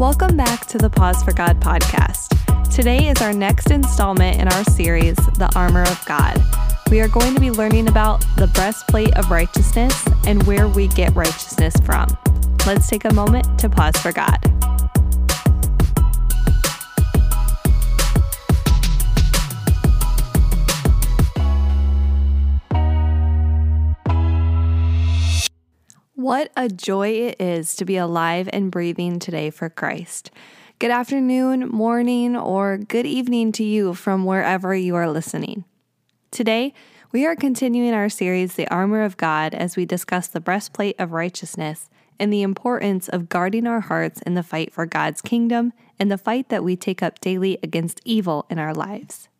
Welcome back to the Pause for God podcast. Today is our next installment in our series, The Armor of God. We are going to be learning about the breastplate of righteousness and where we get righteousness from. Let's take a moment to pause for God. What a joy it is to be alive and breathing today for Christ. Good afternoon, morning, or good evening to you from wherever you are listening. Today, we are continuing our series, The Armor of God, as we discuss the breastplate of righteousness and the importance of guarding our hearts in the fight for God's kingdom and the fight that we take up daily against evil in our lives.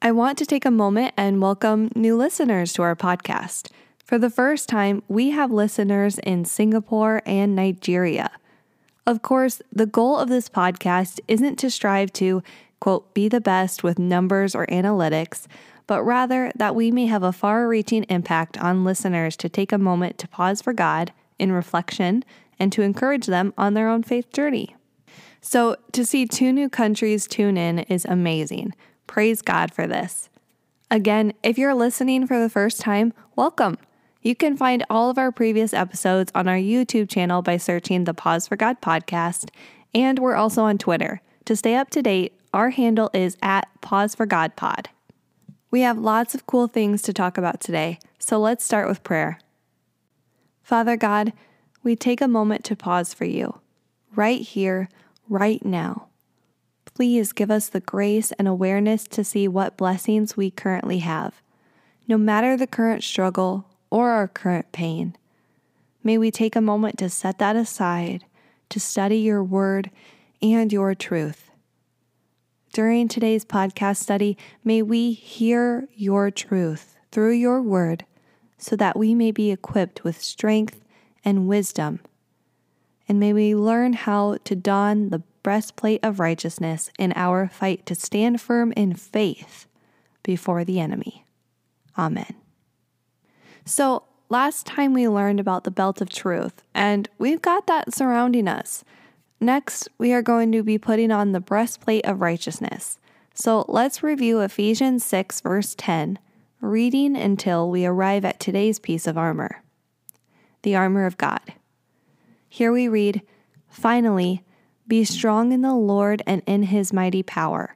I want to take a moment and welcome new listeners to our podcast. For the first time, we have listeners in Singapore and Nigeria. Of course, the goal of this podcast isn't to strive to, quote, be the best with numbers or analytics, but rather that we may have a far reaching impact on listeners to take a moment to pause for God in reflection and to encourage them on their own faith journey. So, to see two new countries tune in is amazing. Praise God for this. Again, if you're listening for the first time, welcome. You can find all of our previous episodes on our YouTube channel by searching the Pause for God podcast, and we're also on Twitter. To stay up to date, our handle is at Pause for God Pod. We have lots of cool things to talk about today, so let's start with prayer. Father God, we take a moment to pause for you, right here, right now. Please give us the grace and awareness to see what blessings we currently have. No matter the current struggle or our current pain. May we take a moment to set that aside, to study your word and your truth. During today's podcast study, may we hear your truth through your word so that we may be equipped with strength and wisdom. And may we learn how to don the breastplate of righteousness in our fight to stand firm in faith before the enemy. Amen. So, last time we learned about the belt of truth, and we've got that surrounding us. Next, we are going to be putting on the breastplate of righteousness. So, let's review Ephesians 6, verse 10, reading until we arrive at today's piece of armor the armor of God. Here we read, Finally, be strong in the Lord and in his mighty power.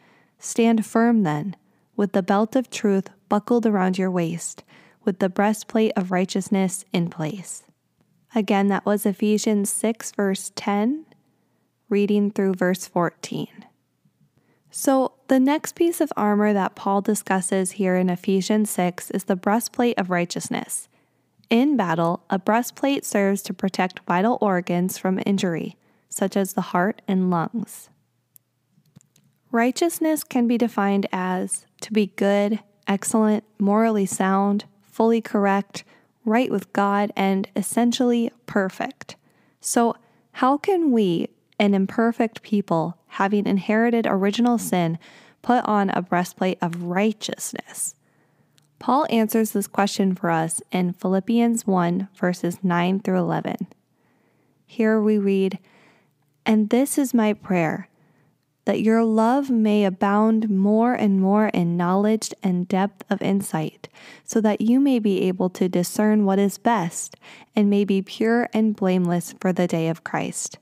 Stand firm then, with the belt of truth buckled around your waist, with the breastplate of righteousness in place. Again, that was Ephesians 6, verse 10, reading through verse 14. So, the next piece of armor that Paul discusses here in Ephesians 6 is the breastplate of righteousness. In battle, a breastplate serves to protect vital organs from injury, such as the heart and lungs. Righteousness can be defined as to be good, excellent, morally sound, fully correct, right with God, and essentially perfect. So, how can we, an imperfect people, having inherited original sin, put on a breastplate of righteousness? Paul answers this question for us in Philippians 1, verses 9 through 11. Here we read, And this is my prayer that your love may abound more and more in knowledge and depth of insight, so that you may be able to discern what is best and may be pure and blameless for the day of Christ,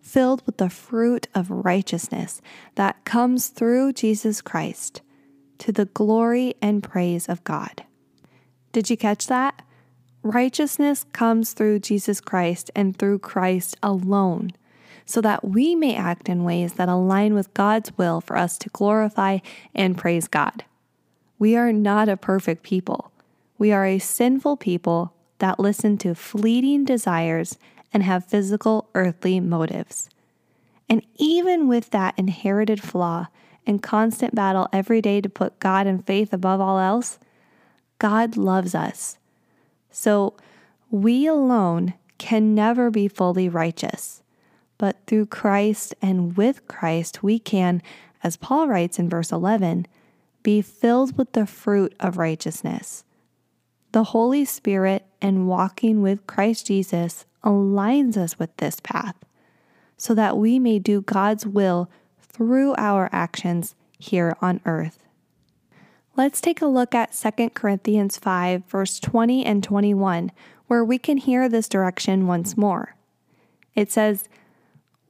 filled with the fruit of righteousness that comes through Jesus Christ, to the glory and praise of God. Did you catch that? Righteousness comes through Jesus Christ and through Christ alone so that we may act in ways that align with God's will for us to glorify and praise God. We are not a perfect people. We are a sinful people that listen to fleeting desires and have physical, earthly motives. And even with that inherited flaw and constant battle every day to put God and faith above all else, God loves us. So we alone can never be fully righteous. But through Christ and with Christ, we can, as Paul writes in verse 11, be filled with the fruit of righteousness. The Holy Spirit and walking with Christ Jesus aligns us with this path so that we may do God's will through our actions here on earth. Let's take a look at 2 Corinthians 5, verse 20 and 21, where we can hear this direction once more. It says,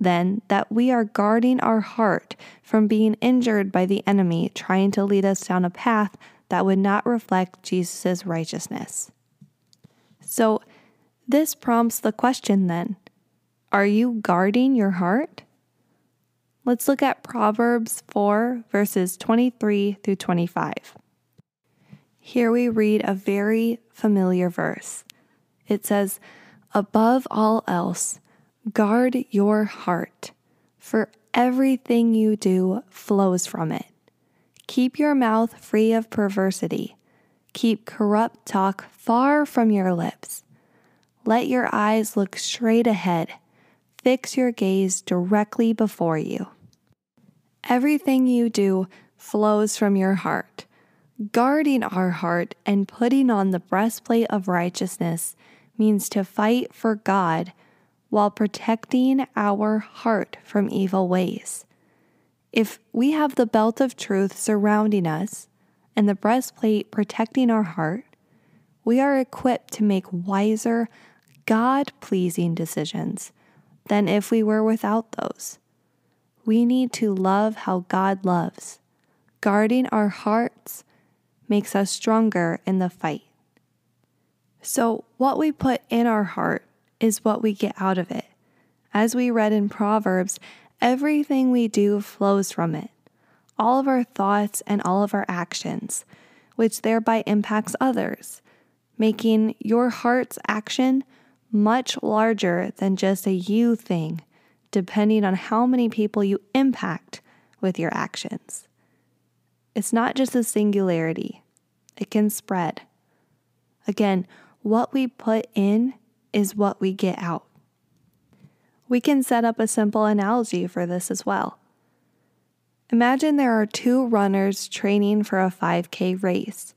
then that we are guarding our heart from being injured by the enemy trying to lead us down a path that would not reflect Jesus' righteousness. So, this prompts the question then Are you guarding your heart? Let's look at Proverbs 4, verses 23 through 25. Here we read a very familiar verse. It says, Above all else, guard your heart, for everything you do flows from it. Keep your mouth free of perversity. Keep corrupt talk far from your lips. Let your eyes look straight ahead. Fix your gaze directly before you. Everything you do flows from your heart. Guarding our heart and putting on the breastplate of righteousness means to fight for God while protecting our heart from evil ways. If we have the belt of truth surrounding us and the breastplate protecting our heart, we are equipped to make wiser, God pleasing decisions than if we were without those we need to love how God loves. Guarding our hearts makes us stronger in the fight. So, what we put in our heart is what we get out of it. As we read in Proverbs, everything we do flows from it. All of our thoughts and all of our actions, which thereby impacts others, making your heart's action much larger than just a you thing depending on how many people you impact with your actions. It's not just a singularity, it can spread. Again, what we put in is what we get out. We can set up a simple analogy for this as well. Imagine there are two runners training for a 5K race.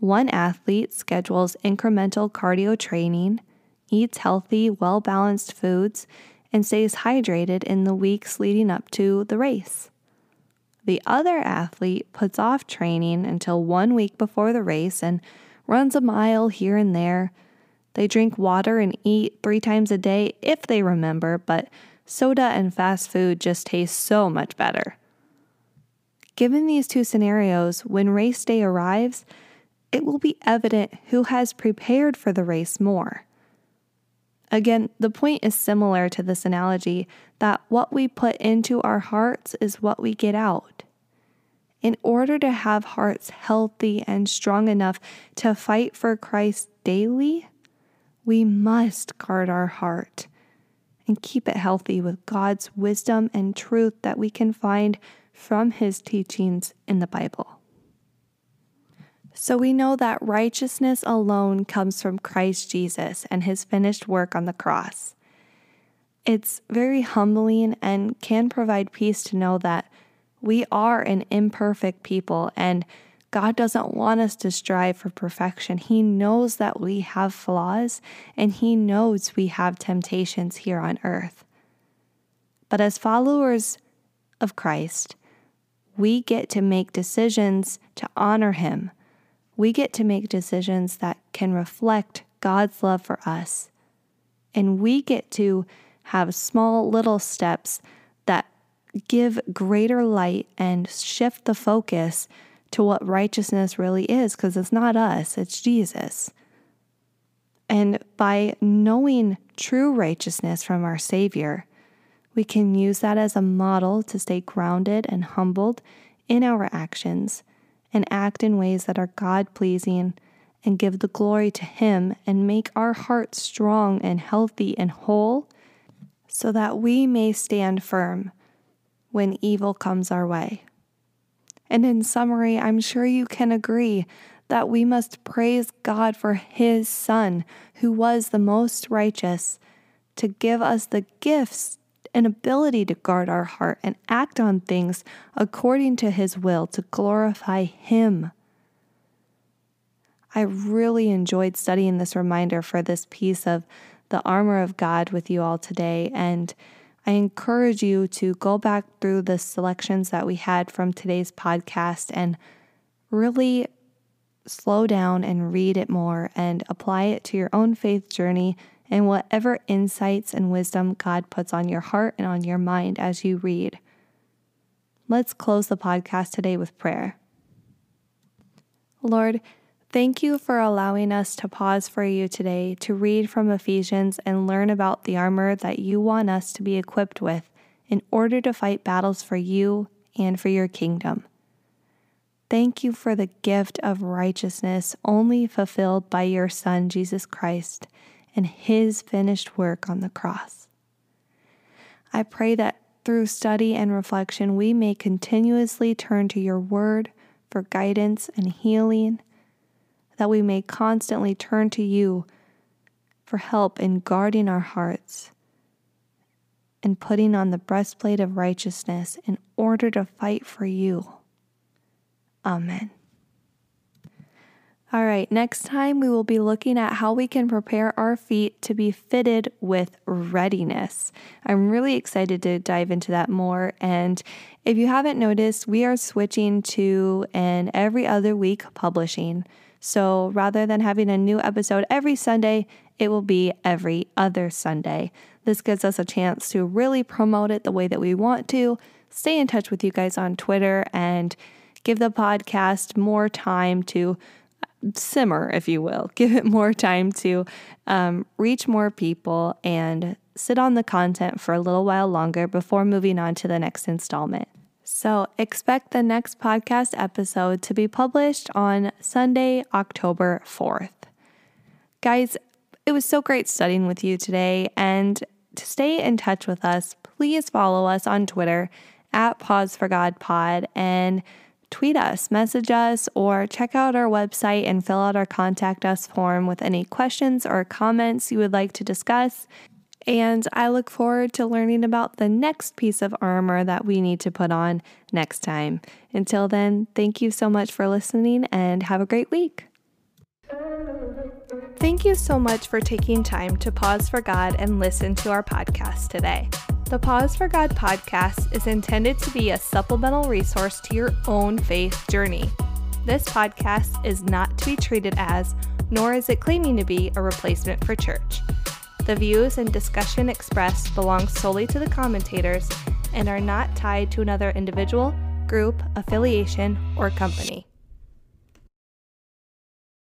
One athlete schedules incremental cardio training, eats healthy, well balanced foods, and stays hydrated in the weeks leading up to the race. The other athlete puts off training until one week before the race and runs a mile here and there. They drink water and eat three times a day if they remember, but soda and fast food just taste so much better. Given these two scenarios, when race day arrives, it will be evident who has prepared for the race more. Again, the point is similar to this analogy that what we put into our hearts is what we get out. In order to have hearts healthy and strong enough to fight for Christ daily, we must guard our heart and keep it healthy with God's wisdom and truth that we can find from His teachings in the Bible. So we know that righteousness alone comes from Christ Jesus and his finished work on the cross. It's very humbling and can provide peace to know that we are an imperfect people and God doesn't want us to strive for perfection. He knows that we have flaws and He knows we have temptations here on earth. But as followers of Christ, we get to make decisions to honor Him we get to make decisions that can reflect God's love for us. And we get to have small little steps that give greater light and shift the focus to what righteousness really is, because it's not us, it's Jesus. And by knowing true righteousness from our Savior, we can use that as a model to stay grounded and humbled in our actions and act in ways that are God pleasing and give the glory to Him and make our hearts strong and healthy and whole so that we may stand firm when evil comes our way. And in summary, I'm sure you can agree that we must praise God for His Son, who was the most righteous, to give us the gifts and ability to guard our heart and act on things according to His will to glorify Him. I really enjoyed studying this reminder for this piece of the armor of God with you all today, and I encourage you to go back through the selections that we had from today's podcast and really slow down and read it more and apply it to your own faith journey and whatever insights and wisdom God puts on your heart and on your mind as you read. Let's close the podcast today with prayer. Lord, thank you for allowing us to pause for you today to read from Ephesians and learn about the armor that you want us to be equipped with in order to fight battles for you and for your kingdom. Thank you for the gift of righteousness only fulfilled by your Son, Jesus Christ and his finished work on the cross. I pray that through study and reflection, we may continuously turn to your word for guidance and healing, that we may constantly turn to you for help in guarding our hearts and putting on the breastplate of righteousness in order to fight for you. Amen. All right, next time we will be looking at how we can prepare our feet to be fitted with readiness. I'm really excited to dive into that more. And if you haven't noticed, we are switching to an every other week publishing. So rather than having a new episode every Sunday, it will be every other Sunday. This gives us a chance to really promote it the way that we want to, stay in touch with you guys on Twitter, and give the podcast more time to simmer, if you will, give it more time to um, reach more people and sit on the content for a little while longer before moving on to the next installment. So, expect the next podcast episode to be published on Sunday, October 4th. Guys, it was so great studying with you today. And to stay in touch with us, please follow us on Twitter at Pause for God Pod and tweet us, message us, or check out our website and fill out our contact us form with any questions or comments you would like to discuss. And I look forward to learning about the next piece of armor that we need to put on next time. Until then, thank you so much for listening and have a great week. Thank you so much for taking time to pause for God and listen to our podcast today. The Pause for God podcast is intended to be a supplemental resource to your own faith journey. This podcast is not to be treated as, nor is it claiming to be, a replacement for church. The views and discussion expressed belong solely to the commentators and are not tied to another individual, group, affiliation, or company.